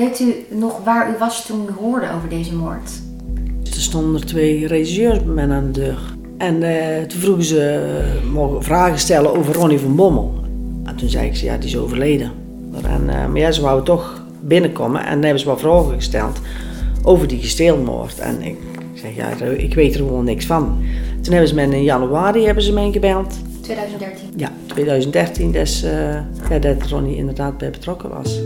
Weet u nog waar u was toen u hoorde over deze moord? Er stonden er twee regisseurs bij mij aan de deur. En eh, toen vroegen ze, eh, mogen vragen stellen over Ronnie van Bommel. En toen zei ik ze, ja, die is overleden. En, eh, maar ja, ze wouden toch binnenkomen en hebben ze wat vragen gesteld over die gesteelmoord. En ik zeg, ja, ik weet er gewoon niks van. Toen hebben ze me in januari hebben ze mij gebeld. 2013? Ja, 2013, dus ja, dat Ronnie inderdaad bij betrokken was.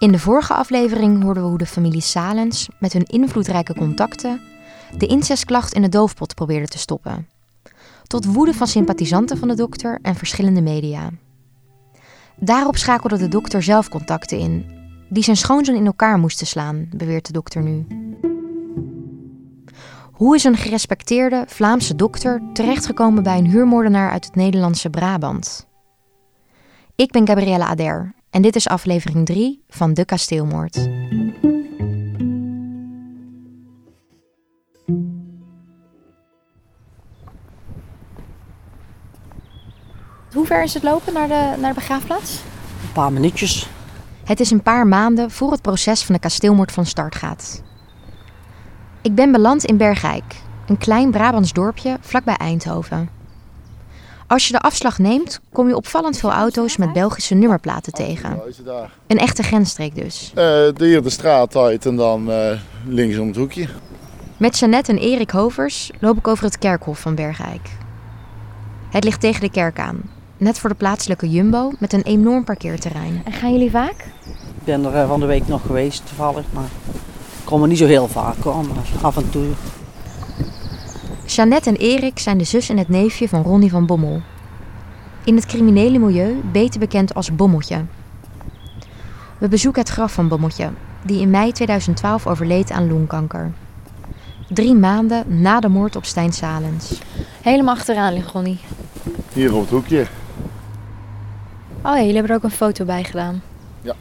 In de vorige aflevering hoorden we hoe de familie Salens met hun invloedrijke contacten de incestklacht in de doofpot probeerde te stoppen. Tot woede van sympathisanten van de dokter en verschillende media. Daarop schakelde de dokter zelf contacten in, die zijn schoonzoon in elkaar moesten slaan, beweert de dokter nu. Hoe is een gerespecteerde Vlaamse dokter terechtgekomen bij een huurmoordenaar uit het Nederlandse Brabant? Ik ben Gabrielle Ader en dit is aflevering 3 van De Kasteelmoord. Hoe ver is het lopen naar de, naar de begraafplaats? Een paar minuutjes. Het is een paar maanden voor het proces van de kasteelmoord van start gaat. Ik ben beland in Bergijk, een klein Brabants dorpje vlakbij Eindhoven. Als je de afslag neemt, kom je opvallend veel auto's met Belgische nummerplaten tegen. Een echte grensstreek dus. Uh, de hier de straat uit en dan uh, links om het hoekje. Met Jeannette en Erik Hovers loop ik over het kerkhof van Bergijk. Het ligt tegen de kerk aan, net voor de plaatselijke Jumbo met een enorm parkeerterrein. En gaan jullie vaak? Ik ben er eh, van de week nog geweest toevallig, maar ik kom er niet zo heel vaak hoor, maar af en toe. Jeannette en Erik zijn de zus en het neefje van Ronnie van Bommel. In het criminele milieu beter bekend als Bommeltje. We bezoeken het graf van Bommeltje, die in mei 2012 overleed aan longkanker. Drie maanden na de moord op Stijn Salens. Helemaal achteraan ligt Ronnie. Hier op het hoekje. Oh ja, jullie hebben er ook een foto bij gedaan. Ja.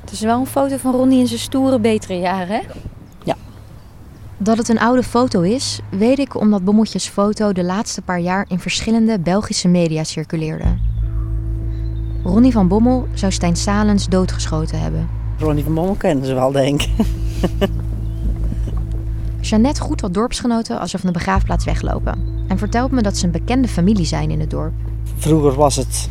Het is wel een foto van Ronnie in zijn stoere, betere jaren, hè? Ja. Dat het een oude foto is, weet ik omdat Bommeltjes foto de laatste paar jaar in verschillende Belgische media circuleerde. Ronnie van Bommel zou Stijn Salens doodgeschoten hebben. Ronnie van Bommel kennen ze wel, denk ik. Jeannette groet wat dorpsgenoten als ze van de begraafplaats weglopen. En vertelt me dat ze een bekende familie zijn in het dorp. Vroeger was het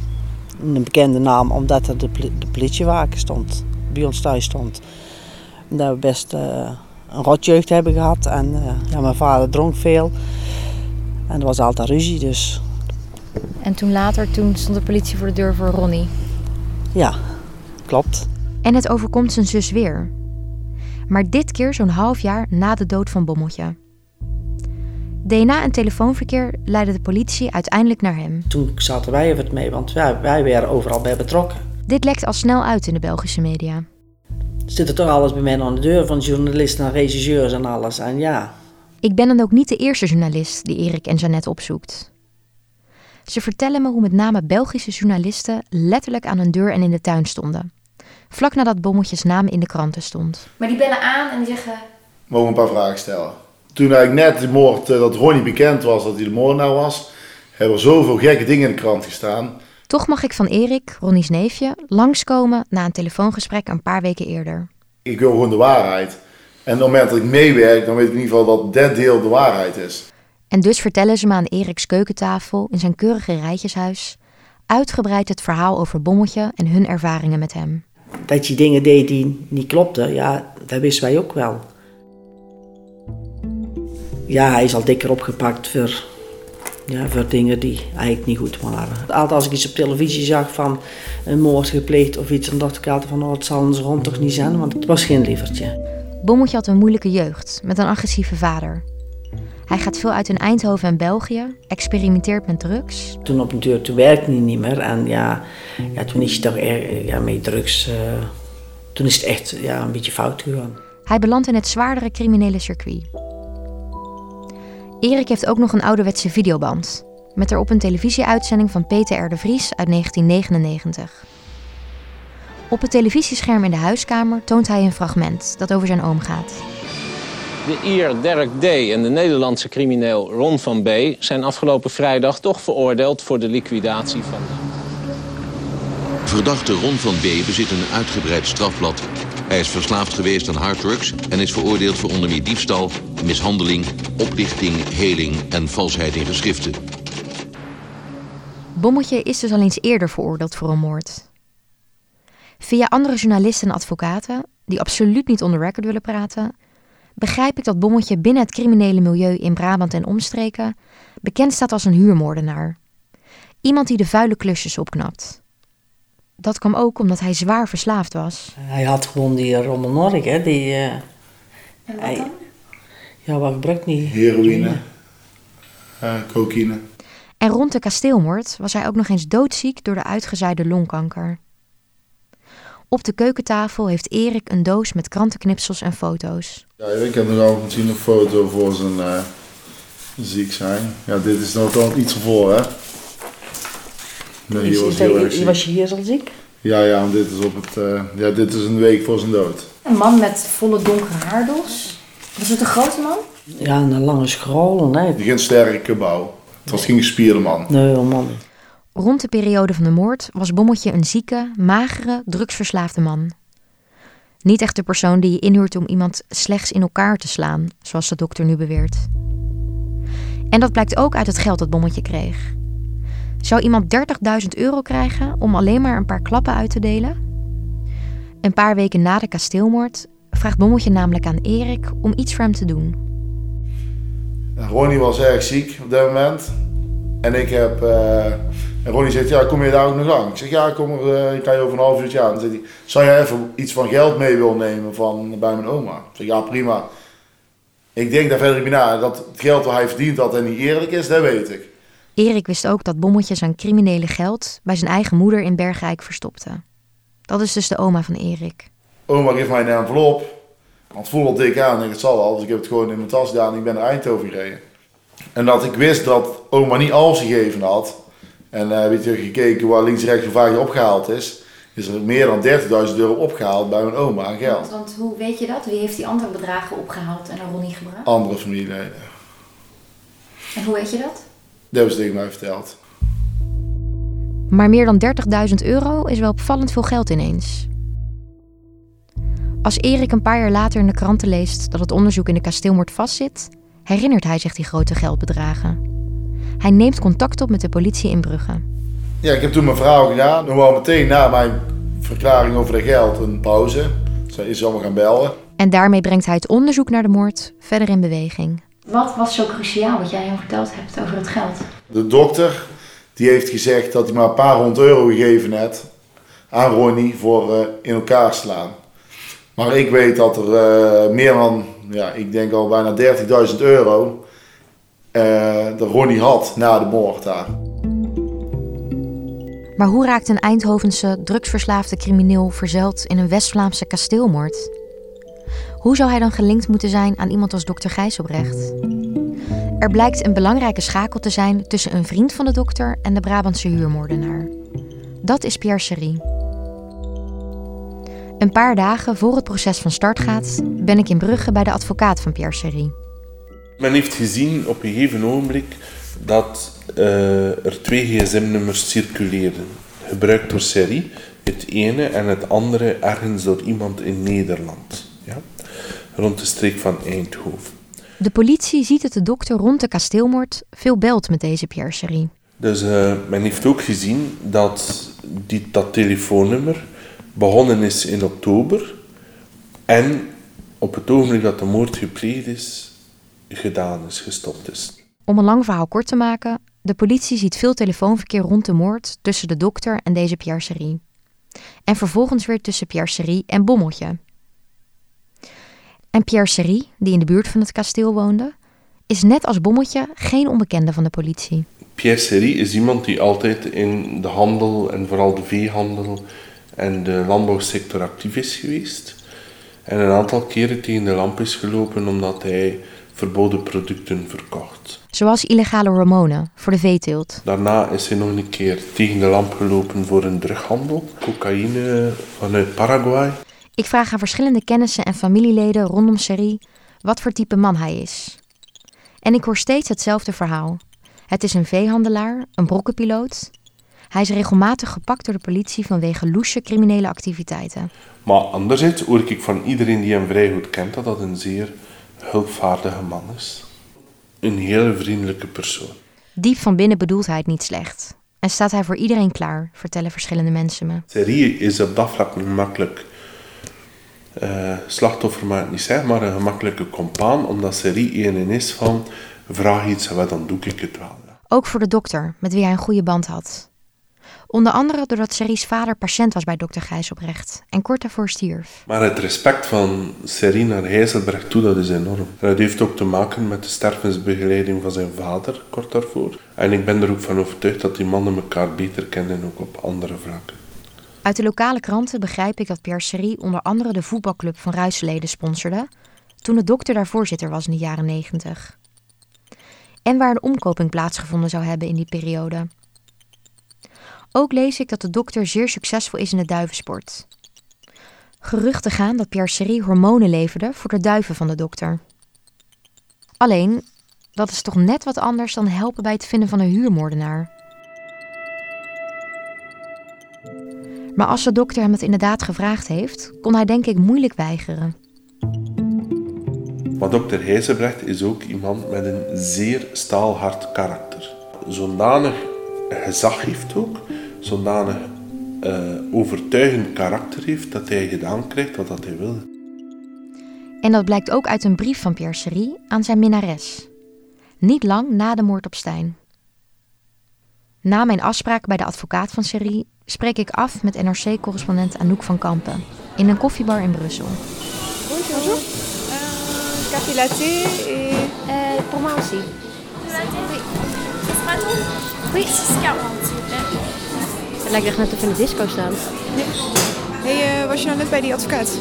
een bekende naam omdat er de, politiewaken stond. Bij ons thuis stond. En dat we best uh, een rotjeugd hebben gehad. En uh, ja, mijn vader dronk veel. En er was altijd ruzie dus. En toen later, toen stond de politie voor de deur voor Ronnie? Ja, klopt. En het overkomt zijn zus weer. Maar dit keer zo'n half jaar na de dood van Bommeltje. DNA en telefoonverkeer leidde de politie uiteindelijk naar hem. Toen zaten wij er mee, want wij, wij werden overal bij betrokken. Dit lekt al snel uit in de Belgische media. Zit er toch alles bij mij aan de deur, van journalisten en regisseurs en alles. En ja. Ik ben dan ook niet de eerste journalist die Erik en Jeannette opzoekt. Ze vertellen me hoe met name Belgische journalisten letterlijk aan hun deur en in de tuin stonden. Vlak nadat Bommeltjes naam in de kranten stond. Maar die bellen aan en die zeggen... Mogen we een paar vragen stellen? Toen eigenlijk net de moord, eh, dat Ronnie bekend was dat hij de moordenaar was, hebben er zoveel gekke dingen in de krant gestaan. Toch mag ik van Erik, Ronnie's neefje, langskomen na een telefoongesprek een paar weken eerder. Ik wil gewoon de waarheid. En op het moment dat ik meewerk, dan weet ik in ieder geval dat dat deel de waarheid is. En dus vertellen ze me aan Eriks keukentafel in zijn keurige rijtjeshuis uitgebreid het verhaal over Bommeltje en hun ervaringen met hem. Dat je dingen deed die niet klopten, ja, dat wisten wij ook wel. Ja, hij is al dikker opgepakt voor, ja, voor dingen die eigenlijk niet goed waren. Altijd als ik iets op televisie zag van een moord gepleegd of iets, dan dacht ik altijd van oh, het zal ons rond toch niet zijn, want het was geen lievertje. Bommeltje had een moeilijke jeugd met een agressieve vader. Hij gaat veel uit in Eindhoven en België, experimenteert met drugs. Toen op een deur, toen werkte hij niet meer en ja, ja toen is hij toch er, ja, met drugs, uh, toen is het echt ja, een beetje fout gegaan. Hij belandt in het zwaardere criminele circuit. Erik heeft ook nog een ouderwetse videoband. Met erop een televisieuitzending van Peter R. de Vries uit 1999. Op het televisiescherm in de huiskamer toont hij een fragment dat over zijn oom gaat. De Ier Derek D. en de Nederlandse crimineel Ron van B. zijn afgelopen vrijdag toch veroordeeld voor de liquidatie van. Verdachte Ron van B. bezit een uitgebreid strafblad. Hij is verslaafd geweest aan harddrugs en is veroordeeld voor onder meer diefstal, mishandeling, oplichting, heling en valsheid in geschriften. Bommetje is dus al eens eerder veroordeeld voor een moord. Via andere journalisten en advocaten, die absoluut niet onder record willen praten, begrijp ik dat Bommetje binnen het criminele milieu in Brabant en omstreken bekend staat als een huurmoordenaar. Iemand die de vuile klusjes opknapt. Dat kwam ook omdat hij zwaar verslaafd was. Hij had gewoon die rommelnork, hè. Die, uh, En wat hij- dan? ja, wat gebruikt niet? Heroïne, eh, cocaïne. En rond de kasteelmoord was hij ook nog eens doodziek door de uitgezaaide longkanker. Op de keukentafel heeft Erik een doos met krantenknipsels en foto's. Ja, ik heb nog al misschien een foto voor zijn eh, ziek zijn. Ja, dit is nog wel iets ervoor, hè? Nee, Is- was is heel hij- erg ziek. was je hier al ziek? Ja, ja, want dit is op het, eh, ja, dit is een week voor zijn dood. Een man met volle donkere haardos. Was het een grote man? Ja, en een lange scrollen, hè. Geen sterke bouw. Het was geen gespierde man. Nee, oh man. Rond de periode van de moord was Bommetje een zieke, magere, drugsverslaafde man. Niet echt de persoon die je inhuurt om iemand slechts in elkaar te slaan, zoals de dokter nu beweert. En dat blijkt ook uit het geld dat Bommetje kreeg. Zou iemand 30.000 euro krijgen om alleen maar een paar klappen uit te delen? Een paar weken na de kasteelmoord vraagt Bommetje namelijk aan Erik om iets voor hem te doen. En Ronnie was erg ziek op dat moment. En ik heb... eh, en Ronnie zegt, ja, kom je daar ook nog aan? Ik zeg, ja, kom er, eh, ik kan je over een half uurtje aan. Dan zegt hij, zou jij even iets van geld mee willen nemen van, bij mijn oma? Ik zeg, ja, prima. Ik denk daar verder niet na. Dat het geld wat hij verdient had en niet eerlijk is, dat weet ik. Erik wist ook dat Bommetje zijn criminele geld bij zijn eigen moeder in Bergrijk verstopte. Dat is dus de oma van Erik. Oma geeft mij een envelop. Want voelde al dik aan. Ik denk, het zal wel. Dus ik heb het gewoon in mijn tas gedaan en ik ben naar Eindhoven gereden. En dat ik wist dat oma niet alles gegeven had. En eh weet je, gekeken waar links en rechts vaak opgehaald is. Is er meer dan 30.000 euro opgehaald bij mijn oma aan Want, geld. want hoe weet je dat? Wie heeft die andere bedragen opgehaald en aan Ronnie gebracht? Andere familieleden. En hoe weet je dat? Dat ze tegen mij verteld. Maar meer dan 30.000 euro is wel opvallend veel geld ineens. Als Erik een paar jaar later in de kranten leest dat het onderzoek in de kasteelmoord vastzit, herinnert hij zich die grote geldbedragen. Hij neemt contact op met de politie in Brugge. Ja, ik heb toen mijn vrouw gedaan. Nog wel meteen na mijn verklaring over dat geld een pauze. Ze is allemaal gaan bellen. En daarmee brengt hij het onderzoek naar de moord verder in beweging. Wat was zo cruciaal wat jij hem verteld hebt over het geld? De dokter die heeft gezegd dat hij maar een paar honderd euro gegeven heeft aan Ronnie voor eh, in elkaar slaan. Maar ik weet dat er eh, meer dan, ja, ik denk al bijna 30.000 euro eh de Ronnie had na de moord daar. Maar hoe raakt een Eindhovense drugsverslaafde crimineel verzeild in een West-Vlaamse kasteelmoord? Hoe zou hij dan gelinkt moeten zijn aan iemand als dokter Gijsobrecht? Er blijkt een belangrijke schakel te zijn tussen een vriend van de dokter en de Brabantse huurmoordenaar. Dat is Pierre Cherie. Een paar dagen voor het proces van start gaat, ben ik in Brugge bij de advocaat van Pierre Cherie. Men heeft gezien op een gegeven ogenblik dat eh, er twee gsm-nummers circuleerden. Gebruikt door serie, het ene en het andere ergens door iemand in Nederland. Rond de streek van Eindhoven. De politie ziet dat de dokter rond de kasteelmoord veel belt met deze Pierre Cherie. Dus eh, men heeft ook gezien dat die, dat telefoonnummer begonnen is in oktober en op het ogenblik dat de moord gepleegd is, gedaan is, gestopt is. Om een lang verhaal kort te maken, de politie ziet veel telefoonverkeer rond de moord tussen de dokter en deze Pierre Cherie. En vervolgens weer tussen Pierre Cherie en Bommeltje. En Pierre Cherie, die in de buurt van het kasteel woonde, is net als Bommeltje geen onbekende van de politie. Pierre Serie is iemand die altijd in de handel en vooral de veehandel en de landbouwsector actief is geweest. En een aantal keren tegen de lamp is gelopen omdat hij verboden producten verkocht. Zoals illegale hormonen voor de veeteelt. Daarna is hij nog een keer tegen de lamp gelopen voor een drughandel, cocaïne vanuit Paraguay. Ik vraag aan verschillende kennissen en familieleden rondom Cherie wat voor type man hij is. En ik hoor steeds hetzelfde verhaal. Het is een veehandelaar, een brokkenpiloot. Hij is regelmatig gepakt door de politie vanwege loesje criminele activiteiten. Maar anderzijds hoor ik van iedereen die hem vrij goed kent dat dat een zeer hulpvaardige man is. Een hele vriendelijke persoon. Diep van binnen bedoelt hij het niet slecht. En staat hij voor iedereen klaar, vertellen verschillende mensen me. Serie is op dat vlak makkelijk uh, slachtoffer, maar niet zeg maar een gemakkelijke compaan, omdat serie een is van vraag iets en dan doe ik het wel. Ook voor de dokter, met wie hij een goede band had. Onder andere doordat Serie's vader patiënt was bij dokter Gijsoprecht en kort daarvoor stierf. Maar het respect van Serie naar Gijzelbrecht toe, dat is enorm. Dat heeft ook te maken met de stervensbegeleiding van zijn vader, kort daarvoor. En ik ben er ook van overtuigd dat die mannen elkaar beter kennen, ook op andere vlakken. Uit de lokale kranten begrijp ik dat Pierre Serie onder andere de voetbalclub van Ruisleden sponsorde, toen de dokter daar voorzitter was in de jaren 90. En waar een omkoping plaatsgevonden zou hebben in die periode. Ook lees ik dat de dokter zeer succesvol is in de duivensport. Geruchten gaan dat Pierre Serie hormonen leverde voor de duiven van de dokter. Alleen, dat is toch net wat anders dan helpen bij het vinden van een huurmoordenaar. Maar als de dokter hem het inderdaad gevraagd heeft, kon hij denk ik moeilijk weigeren. Maar dokter Heijzenbrecht is ook iemand met een zeer staalhard karakter. Zodanig gezag heeft ook, zodanig uh, overtuigend karakter heeft dat hij gedaan krijgt wat dat hij wil. En dat blijkt ook uit een brief van Pierre Serie aan zijn minnares. Niet lang na de moord op Stijn. Na mijn afspraak bij de advocaat van Serie spreek ik af met NRC-correspondent Anouk van Kampen in een koffiebar in Brussel. Bonjour. Uh, café latte et... Uh, pour moi aussi. Latte, oui. Ce sera tout Oui. 6,40 Het lijkt echt net of we in de disco staan. Hey, uh, was je nou net bij die advocaat?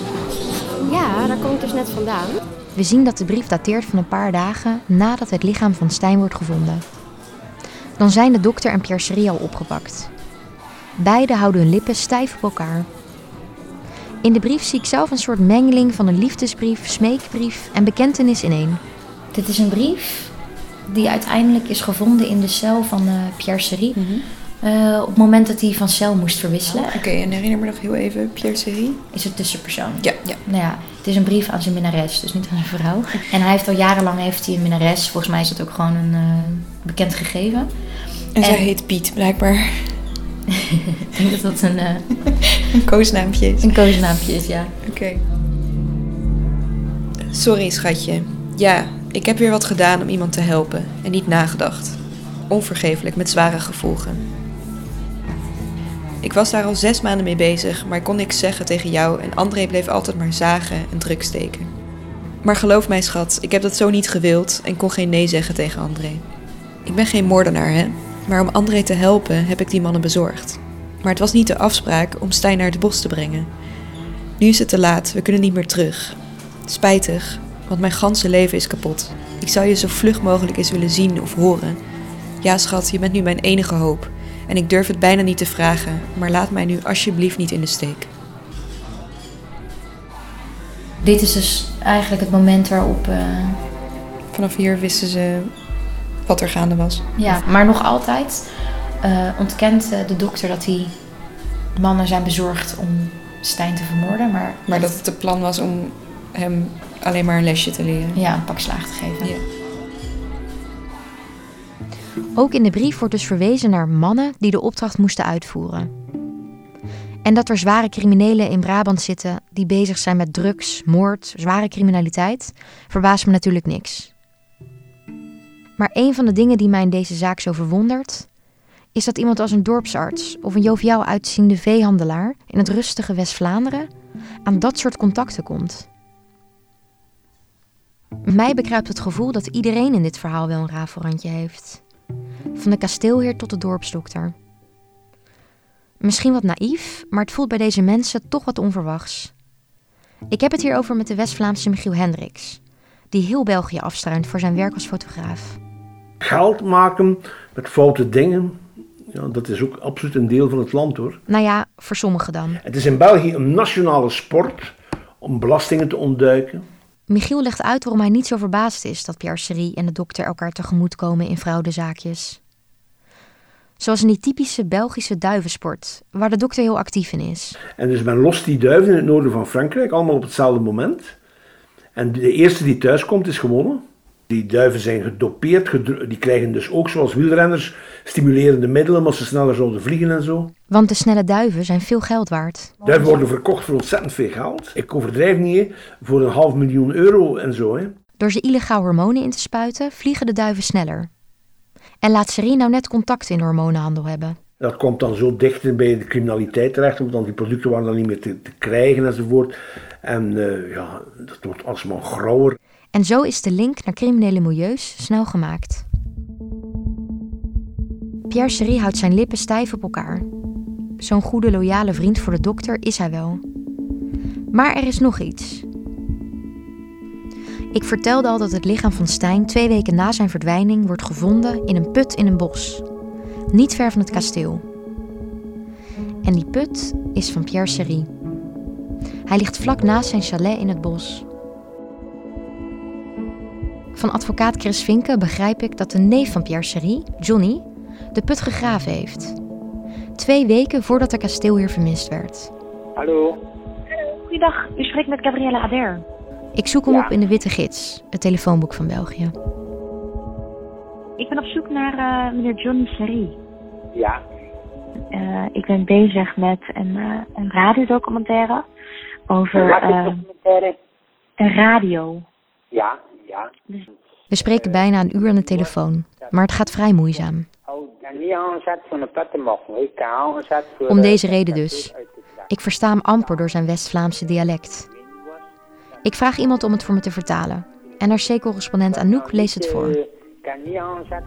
Ja, daar kom ik dus net vandaan. We zien dat de brief dateert van een paar dagen nadat het lichaam van Stijn wordt gevonden. Dan zijn de dokter en Pierre Serie al opgepakt. Beiden houden hun lippen stijf op elkaar. In de brief zie ik zelf een soort mengeling van een liefdesbrief, smeekbrief en bekentenis in één. Dit is een brief die uiteindelijk is gevonden in de cel van uh, Pierre Serie. Mm -hmm. uh, op het moment dat hij van cel moest verwisselen. Oké, okay, en herinner me nog heel even, Pierre Serie? Is het tussenpersoon. Ja, ja. Nou ja, het is een brief aan zijn minnares, dus niet aan zijn vrouw. En hij heeft al jarenlang heeft hij een minnares. Volgens mij is dat ook gewoon een uh, bekend gegeven. En, en zij heet Piet, blijkbaar. ik denk dat dat een... Uh, een koosnaampje is. Een koosnaampje is, ja. Oké. Okay. Sorry, schatje. Ja, ik heb weer wat gedaan om iemand te helpen en niet nagedacht. Onvergeeflijk, met zware gevolgen. Ik was daar al zes maanden mee bezig, maar ik kon niks zeggen tegen jou en André bleef altijd maar zagen en druk steken. Maar geloof mij, schat, ik heb dat zo niet gewild en kon geen nee zeggen tegen André. Ik ben geen moordenaar, hè? Maar om André te helpen heb ik die mannen bezorgd. Maar het was niet de afspraak om Stijn naar het bos te brengen. Nu is het te laat, we kunnen niet meer terug. Spijtig, want mijn ganse leven is kapot. Ik zou je zo vlug mogelijk eens willen zien of horen. Ja, schat, je bent nu mijn enige hoop. En ik durf het bijna niet te vragen, maar laat mij nu alsjeblieft niet in de steek. Dit is dus eigenlijk het moment waarop. Uh... Vanaf hier wisten ze wat er gaande was. Ja, maar nog altijd uh, ontkent uh, de dokter dat die mannen zijn bezorgd om Stijn te vermoorden. Maar, maar dat het het plan was om hem alleen maar een lesje te leren. Ja, een pak slaag te geven. Ja. Ook in de brief wordt dus verwezen naar mannen die de opdracht moesten uitvoeren. En dat er zware criminelen in Brabant zitten die bezig zijn met drugs, moord, zware criminaliteit, verbaast me natuurlijk niks. Maar een van de dingen die mij in deze zaak zo verwondert, is dat iemand als een dorpsarts of een joviaal uitziende veehandelaar in het rustige West-Vlaanderen aan dat soort contacten komt. Mij bekruipt het gevoel dat iedereen in dit verhaal wel een rafelrandje heeft. Van de kasteelheer tot de dorpsdokter. Misschien wat naïef, maar het voelt bij deze mensen toch wat onverwachts. Ik heb het hierover met de West-Vlaamse Michiel Hendricks, die heel België afstruint voor zijn werk als fotograaf. Geld maken met foute dingen, ja, dat is ook absoluut een deel van het land hoor. Nou ja, voor sommigen dan. Het is in België een nationale sport om belastingen te ontduiken. Michiel legt uit waarom hij niet zo verbaasd is dat Pierre Serie en de dokter elkaar tegemoet komen in fraudezaakjes. Zoals in die typische Belgische duivensport, waar de dokter heel actief in is. En dus men lost die duiven in het noorden van Frankrijk, allemaal op hetzelfde moment. En de eerste die thuis komt is gewonnen. Die duiven zijn gedopeerd, die krijgen dus ook zoals wielrenners stimulerende middelen, maar ze sneller zouden vliegen en zo. Want de snelle duiven zijn veel geld waard. Duiven worden verkocht voor ontzettend veel geld. Ik overdrijf niet, hè, voor een half miljoen euro en zo. Hè. Door ze illegaal hormonen in te spuiten, vliegen de duiven sneller. En laat Serie nou net contacten in de hormonenhandel hebben. Dat komt dan zo dicht bij de criminaliteit terecht, want die producten waren dan niet meer te, te krijgen enzovoort. En eh, ja, dat wordt alsmaar grauwer. En zo is de link naar criminele milieus snel gemaakt. Pierre Serie houdt zijn lippen stijf op elkaar. Zo'n goede, loyale vriend voor de dokter is hij wel. Maar er is nog iets. Ik vertelde al dat het lichaam van Stijn twee weken na zijn verdwijning wordt gevonden in een put in een bos. Niet ver van het kasteel. En die put is van Pierre Serie. Hij ligt vlak naast zijn chalet in het bos. Van advocaat Chris Vinken begrijp ik dat de neef van Pierre Serie, Johnny, de put gegraven heeft. Twee weken voordat de kasteelheer vermist werd. Hallo. Goeiedag, u spreekt met Gabrielle Ader. Ik zoek hem op in de Witte Gids, het telefoonboek van België. Ik ben op zoek naar eh, meneer Johnny Serie. Ja. Eh, ik ben bezig met een, eh, een radiodocumentaire over Wat is eh, documentaire? een radio. Ja, ja. We spreken bijna een uur aan de telefoon, maar het gaat vrij moeizaam. Om deze reden dus. Ik versta hem amper door zijn West-Vlaamse dialect. Ik vraag iemand om het voor me te vertalen. NRC-correspondent Anouk leest het voor.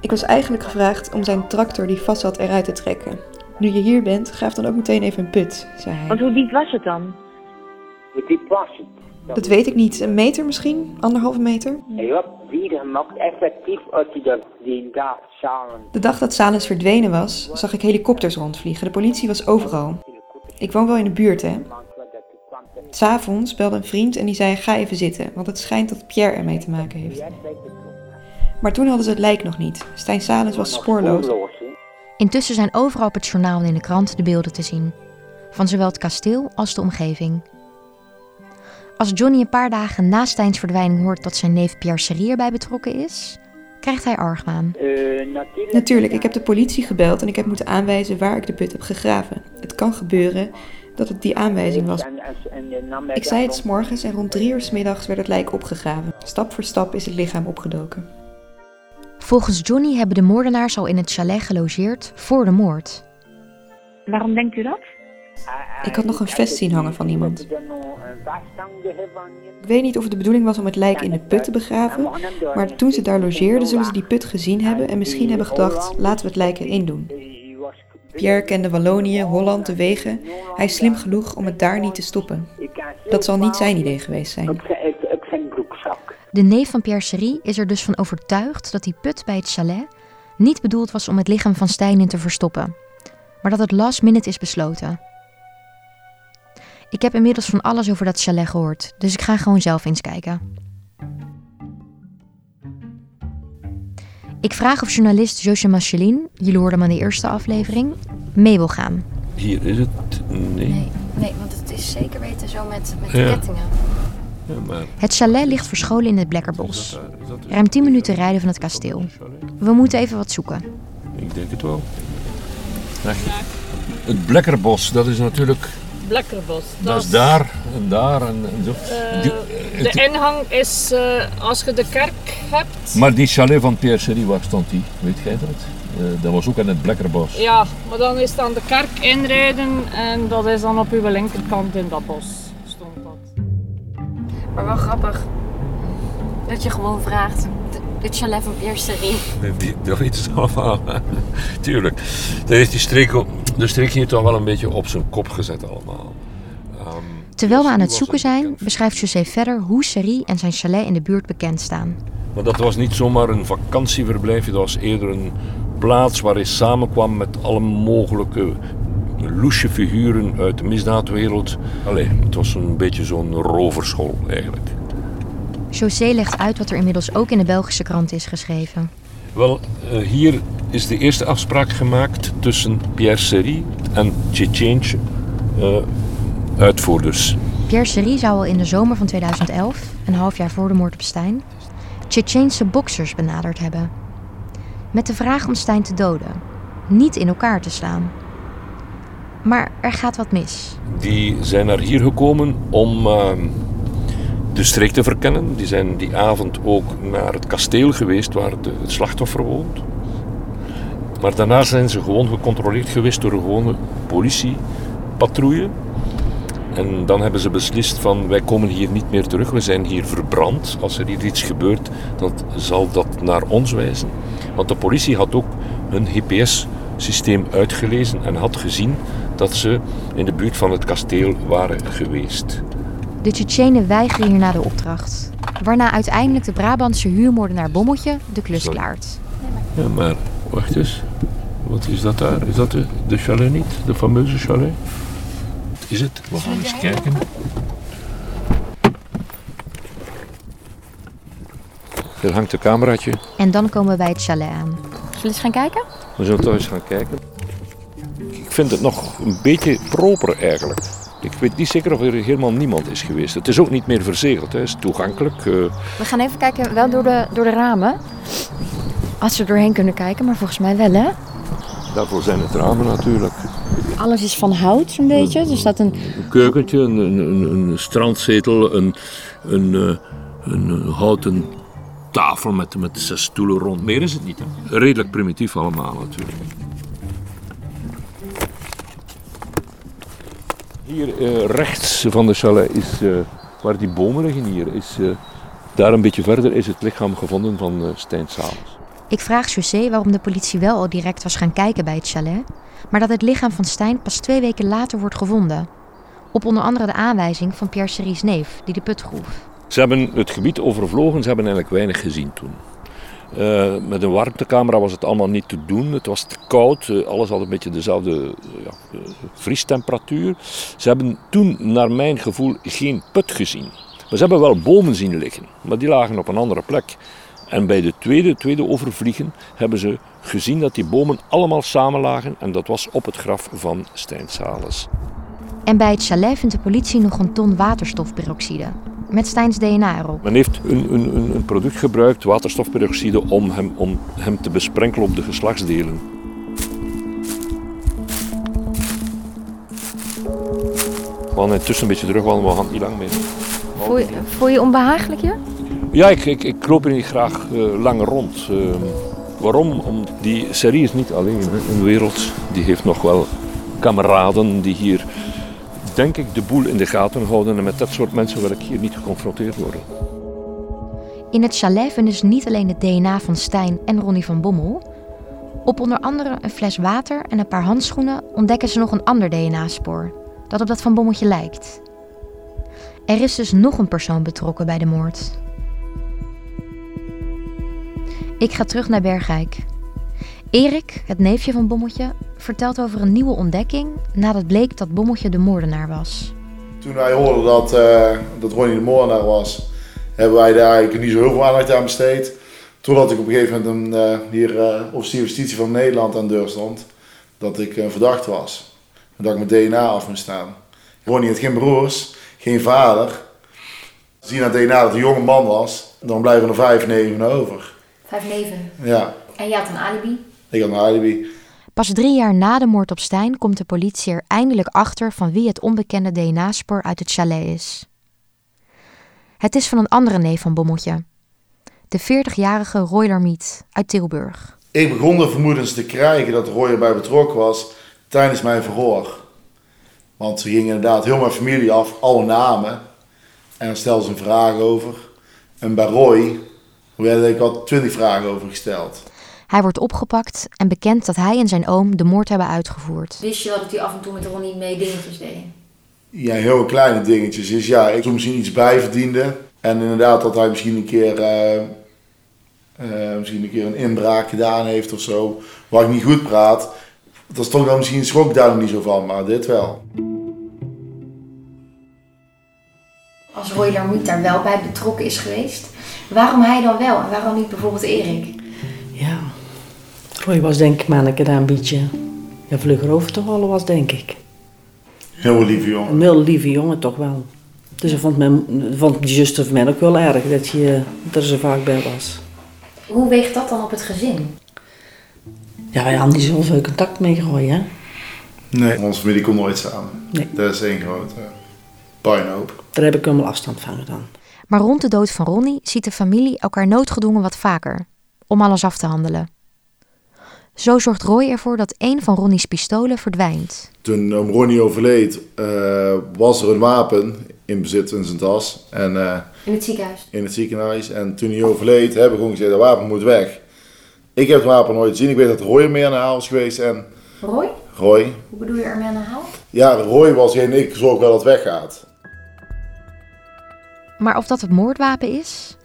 Ik was eigenlijk gevraagd om zijn tractor die vast zat eruit te trekken. Nu je hier bent, graaf dan ook meteen even een put, zei hij. Want hoe diep was het dan? Hoe diep was het? Dat weet ik niet. Een meter misschien? Anderhalve meter? De dag dat Salens verdwenen was, zag ik helikopters rondvliegen. De politie was overal. Ik woon wel in de buurt, hè. S'avonds belde een vriend en die zei: Ga even zitten, want het schijnt dat Pierre ermee te maken heeft. Maar toen hadden ze het lijk nog niet. Stijn Salens was spoorloos. Intussen zijn overal op het journaal en in de krant de beelden te zien. Van zowel het kasteel als de omgeving. Als Johnny een paar dagen na Stijns verdwijning hoort dat zijn neef Pierre Serie erbij betrokken is, krijgt hij argwaan. Eh, natuurlijk. Ik heb de politie gebeld en ik heb moeten aanwijzen waar ik de put heb gegraven. Het kan gebeuren dat het die aanwijzing was. Ik zei het 's morgens en rond drie uur 's middags werd het lijk opgegraven. Stap voor stap is het lichaam opgedoken. Volgens Johnny hebben de moordenaars al in het chalet gelogeerd voor de moord. Waarom denkt u dat? Ik had nog een vest zien hangen van iemand. Ik weet niet of het de bedoeling was om het lijk in de put te begraven, maar toen ze daar logeerden zullen ze die put gezien hebben en misschien hebben gedacht, laten we het lijk erin doen. Pierre kende Wallonië, Holland, de wegen. Hij is slim genoeg om het daar niet te stoppen. Dat zal niet zijn idee geweest zijn. De neef van Pierre Serie is er dus van overtuigd dat die put bij het chalet niet bedoeld was om het lichaam van Stijn in te verstoppen, maar dat het last minute is besloten. Ik heb inmiddels van alles over dat chalet gehoord, dus ik ga gewoon zelf eens kijken. Ik vraag of journalist Josje Machelin, jullie hoorden hem aan de eerste aflevering, mee wil gaan. Hier is het. Nee. Nee, want het is zeker weten zo met, met Ja. kettingen. Ja, maar Het chalet ligt verscholen in het Blekkerbos. Ruim 10 minuten rijden van het kasteel. We moeten even wat zoeken. ik denk het wel. Het Blekkerbos, dat is natuurlijk. Blekkerbos. Dat is daar en daar en, en zo. Eh, Die- de het- ingang is eh, als je de kerk hebt. maar die chalet van Pierre waar stond die? Weet jij dat? Eh, dat was ook in het Blekkerbos. Ja, maar dan is dan de kerk inrijden en dat is dan op uw linkerkant in dat bos. Stond dat. Maar wel grappig dat je gewoon vraagt. De, de chalet van Pierre Serie. Die, dat weten ze allemaal. Tuurlijk. Dat heeft die streek, ook- de streek hier toch wel een beetje op zijn kop gezet allemaal. Ehm, Terwijl we aan het zoeken zijn, beschrijft José verder hoe Serie en zijn chalet in de buurt bekend staan. Maar dat was niet zomaar een vakantieverblijfje, dat was eerder een plaats waar hij samenkwam met alle mogelijke loesje figuren uit de misdaadwereld. Allee, het was een beetje zo'n roverschool eigenlijk. José legt uit wat er inmiddels ook in de Belgische krant is geschreven. Wel, eh, hier is de eerste afspraak gemaakt tussen Pierre Serie en Tjetjeentje, uh, uitvoerders. Pierre Serie zou al in de zomer van 2011, een half jaar voor de moord op Stijn, Tsjetsjeense boksers benaderd hebben. Met de vraag om Stijn te doden, niet in elkaar te slaan. Maar er gaat wat mis. Die zijn naar hier gekomen om uh, de streek te verkennen. Die zijn die avond ook naar het kasteel geweest waar de, het slachtoffer woont. Maar daarna zijn ze gewoon gecontroleerd geweest door een gewone politiepatrouille. En dan hebben ze beslist van wij komen hier niet meer terug, we zijn hier verbrand. Als er hier iets gebeurt, dan zal dat naar ons wijzen. Want de politie had ook hun GPS-systeem uitgelezen en had gezien dat ze in de buurt van het kasteel waren geweest. De Tsjetsjenen weigeren hierna de opdracht. Waarna uiteindelijk de Brabantse huurmoordenaar Bommeltje de klus Sorry. klaart. Ja, maar wacht eens. Wat is dat daar? Is dat de, de chalet niet? De fameuze chalet? Wat is het? We gaan eens kijken. Er hangt een cameraatje. En dan komen we bij het chalet aan. Zullen we eens gaan kijken? We zullen thuis gaan kijken. Ik vind het nog een beetje proper eigenlijk. Ik weet niet zeker of er helemaal niemand is geweest. Het is ook niet meer verzegeld. hè. Het is toegankelijk. eh, We gaan even kijken, wel door de, door de ramen. Als we doorheen kunnen kijken, maar volgens mij wel, hè? daarvoor zijn het ramen natuurlijk. Alles is van hout, zo'n beetje. Er staat een... Een keukentje, een, een, een, een strandzetel, een, een, eh, een, een houten tafel met, met zes stoelen rond. Meer is het niet. Hè? Redelijk primitief allemaal natuurlijk. Hier eh, rechts van de chalet is, eh, waar die bomen liggen hier, is, eh, daar een beetje verder is het lichaam gevonden van Stijn Salens. Ik vraag José waarom de politie wel al direct was gaan kijken bij het chalet, maar dat het lichaam van Stijn pas twee weken later wordt gevonden. Op onder andere de aanwijzing van Pierre Serie's neef, die de put groef. Ze hebben het gebied overvlogen, ze hebben eigenlijk weinig gezien toen. Eh, met een warmtecamera was het allemaal niet te doen. Het was te koud, eh, alles had een beetje dezelfde eh, ja, vriestemperatuur. Ze hebben toen, naar mijn gevoel, geen put gezien. Maar ze hebben wel bomen zien liggen, maar die lagen op een andere plek. En bij de tweede, tweede overvliegen hebben ze gezien dat die bomen allemaal samen lagen. En dat was op het graf van Stijn Sales. En bij het chalet de politie nog een ton waterstofperoxide, met Stijns DNA erop. Men heeft een, een, een- een product gebruikt, waterstofperoxide, om hem, om hem te besprenkelen op de geslachtsdelen. We gaan intussen een beetje terugwandelen, we gaan niet lang meer. Voel je, voel je onbehagelijk, je? Ja, ik, ik, ik loop hier niet graag eh, lang rond. Ehm, waarom? Om, die serie is niet alleen een wereld. Die heeft nog wel kameraden die hier, denk ik, de boel in de gaten houden. En met dat soort mensen wil ik hier niet geconfronteerd worden. In het chalet vinden ze niet alleen het DNA van Stijn en Ronnie van Bommel. Op onder andere een fles water en een paar handschoenen ontdekken ze nog een ander DNA-spoor, dat op dat van Bommeltje lijkt. Er is dus nog een persoon betrokken bij de moord. Ik ga terug naar Bergijk. Erik, het neefje van Bommeltje, vertelt over een nieuwe ontdekking nadat bleek dat Bommeltje de moordenaar was. Toen wij hoorden dat, eh dat Ronnie de moordenaar was, hebben wij daar eigenlijk niet zo heel veel aandacht aan besteed. Totdat ik op een gegeven moment een, eh, hier eh officier van justitie van Nederland aan de deur stond, dat ik een verdachte was. En dat ik mijn DNA af moest staan. Ronnie had geen broers, geen vader. Zien aan het DNA dat het een jonge man was, dan blijven er vijf neven over. Vijf neven. Ja, En je had een alibi. Ik had een alibi. Pas drie jaar na de moord op Stijn komt de politie er eindelijk achter van wie het onbekende DNA-spoor uit het chalet is. Het is van een andere neef van Bommeltje. De 40-jarige Roy Larmiet uit Tilburg. Ik begon de vermoedens te krijgen dat Roy erbij betrokken was tijdens mijn verhoor. Want ze gingen inderdaad heel mijn familie af, alle namen. En dan stelden ze een vraag over. En bij Roy werden ik al twintig vragen over gesteld. Hij wordt opgepakt en bekent dat hij en zijn oom de moord hebben uitgevoerd. Wist je wel dat hij af en toe met Ronnie mee dingetjes deed? Ja, heel kleine dingetjes. Dus ja, ik soms misschien iets bijverdiende. En inderdaad dat hij misschien een keer, eh, eh, misschien een keer een inbraak gedaan heeft of zo. Waar ik niet goed praat. Dat is toch dan misschien schrok ik daar nog niet zo van, maar dit wel. Als Roy Larmiet daar wel bij betrokken is geweest. Waarom hij dan wel en waarom niet bijvoorbeeld Erik? Roy was denk ik manneke daar een beetje ja, vlugger over te halen was, denk ik. Heel lieve jongen. Een heel lieve jongen toch wel. Dus ik vond, mijn, vond die zuster van mij ook wel erg dat, je, dat ze vaak bij was. Hoe weegt dat dan op het gezin? Ja, wij hadden niet zoveel contact mee gegooid, hè. Nee. Onze familie komt nooit samen. Nee. Dat is één grote puinhoop. Daar heb ik helemaal afstand van gedaan. Maar rond de dood van Ronnie ziet de familie elkaar noodgedwongen wat vaker, om alles af te handelen. Zo zorgt Roy ervoor dat een van Ronnie's pistolen verdwijnt. Toen um, Ronnie overleed, uh, was er een wapen in bezit in zijn tas. En, uh, in het ziekenhuis? In het ziekenhuis. En toen hij overleed, hebben we gewoon gezegd, dat wapen moet weg. Ik heb het wapen nooit gezien. Ik weet dat Roy mee aan de haal is geweest. En Roy? Roy. Hoe bedoel je ermee aan de haal? Ja, Roy was geen ik zorg wel dat het weggaat. Maar of dat het moordwapen is?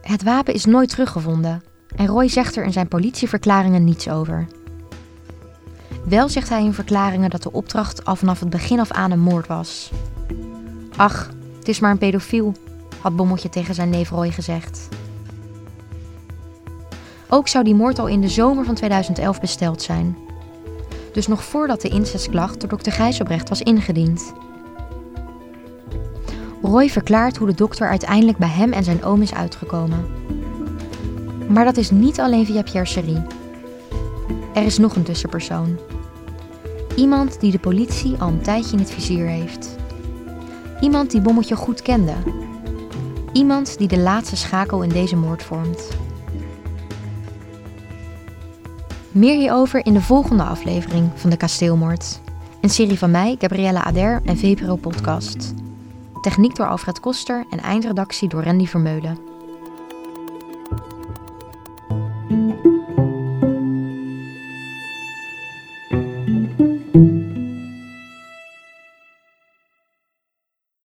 Het wapen is nooit teruggevonden. En Roy zegt er in zijn politieverklaringen niets over. Wel zegt hij in verklaringen dat de opdracht al vanaf het begin af aan een moord was. Ach, het is maar een pedofiel, had Bommeltje tegen zijn neef Roy gezegd. Ook zou die moord al in de zomer van 2011 besteld zijn. Dus nog voordat de incestklacht door dokter Gijsselbrecht was ingediend. Roy verklaart hoe de dokter uiteindelijk bij hem en zijn oom is uitgekomen. Maar dat is niet alleen via Pierre Cherie. Er is nog een tussenpersoon. Iemand die de politie al een tijdje in het vizier heeft. Iemand die Bommetje goed kende. Iemand die de laatste schakel in deze moord vormt. Meer hierover in de volgende aflevering van de Kasteelmoord. Een serie van mij, Gabriella Ader en VPRO Podcast. Techniek door Alfred Koster en eindredactie door Randy Vermeulen.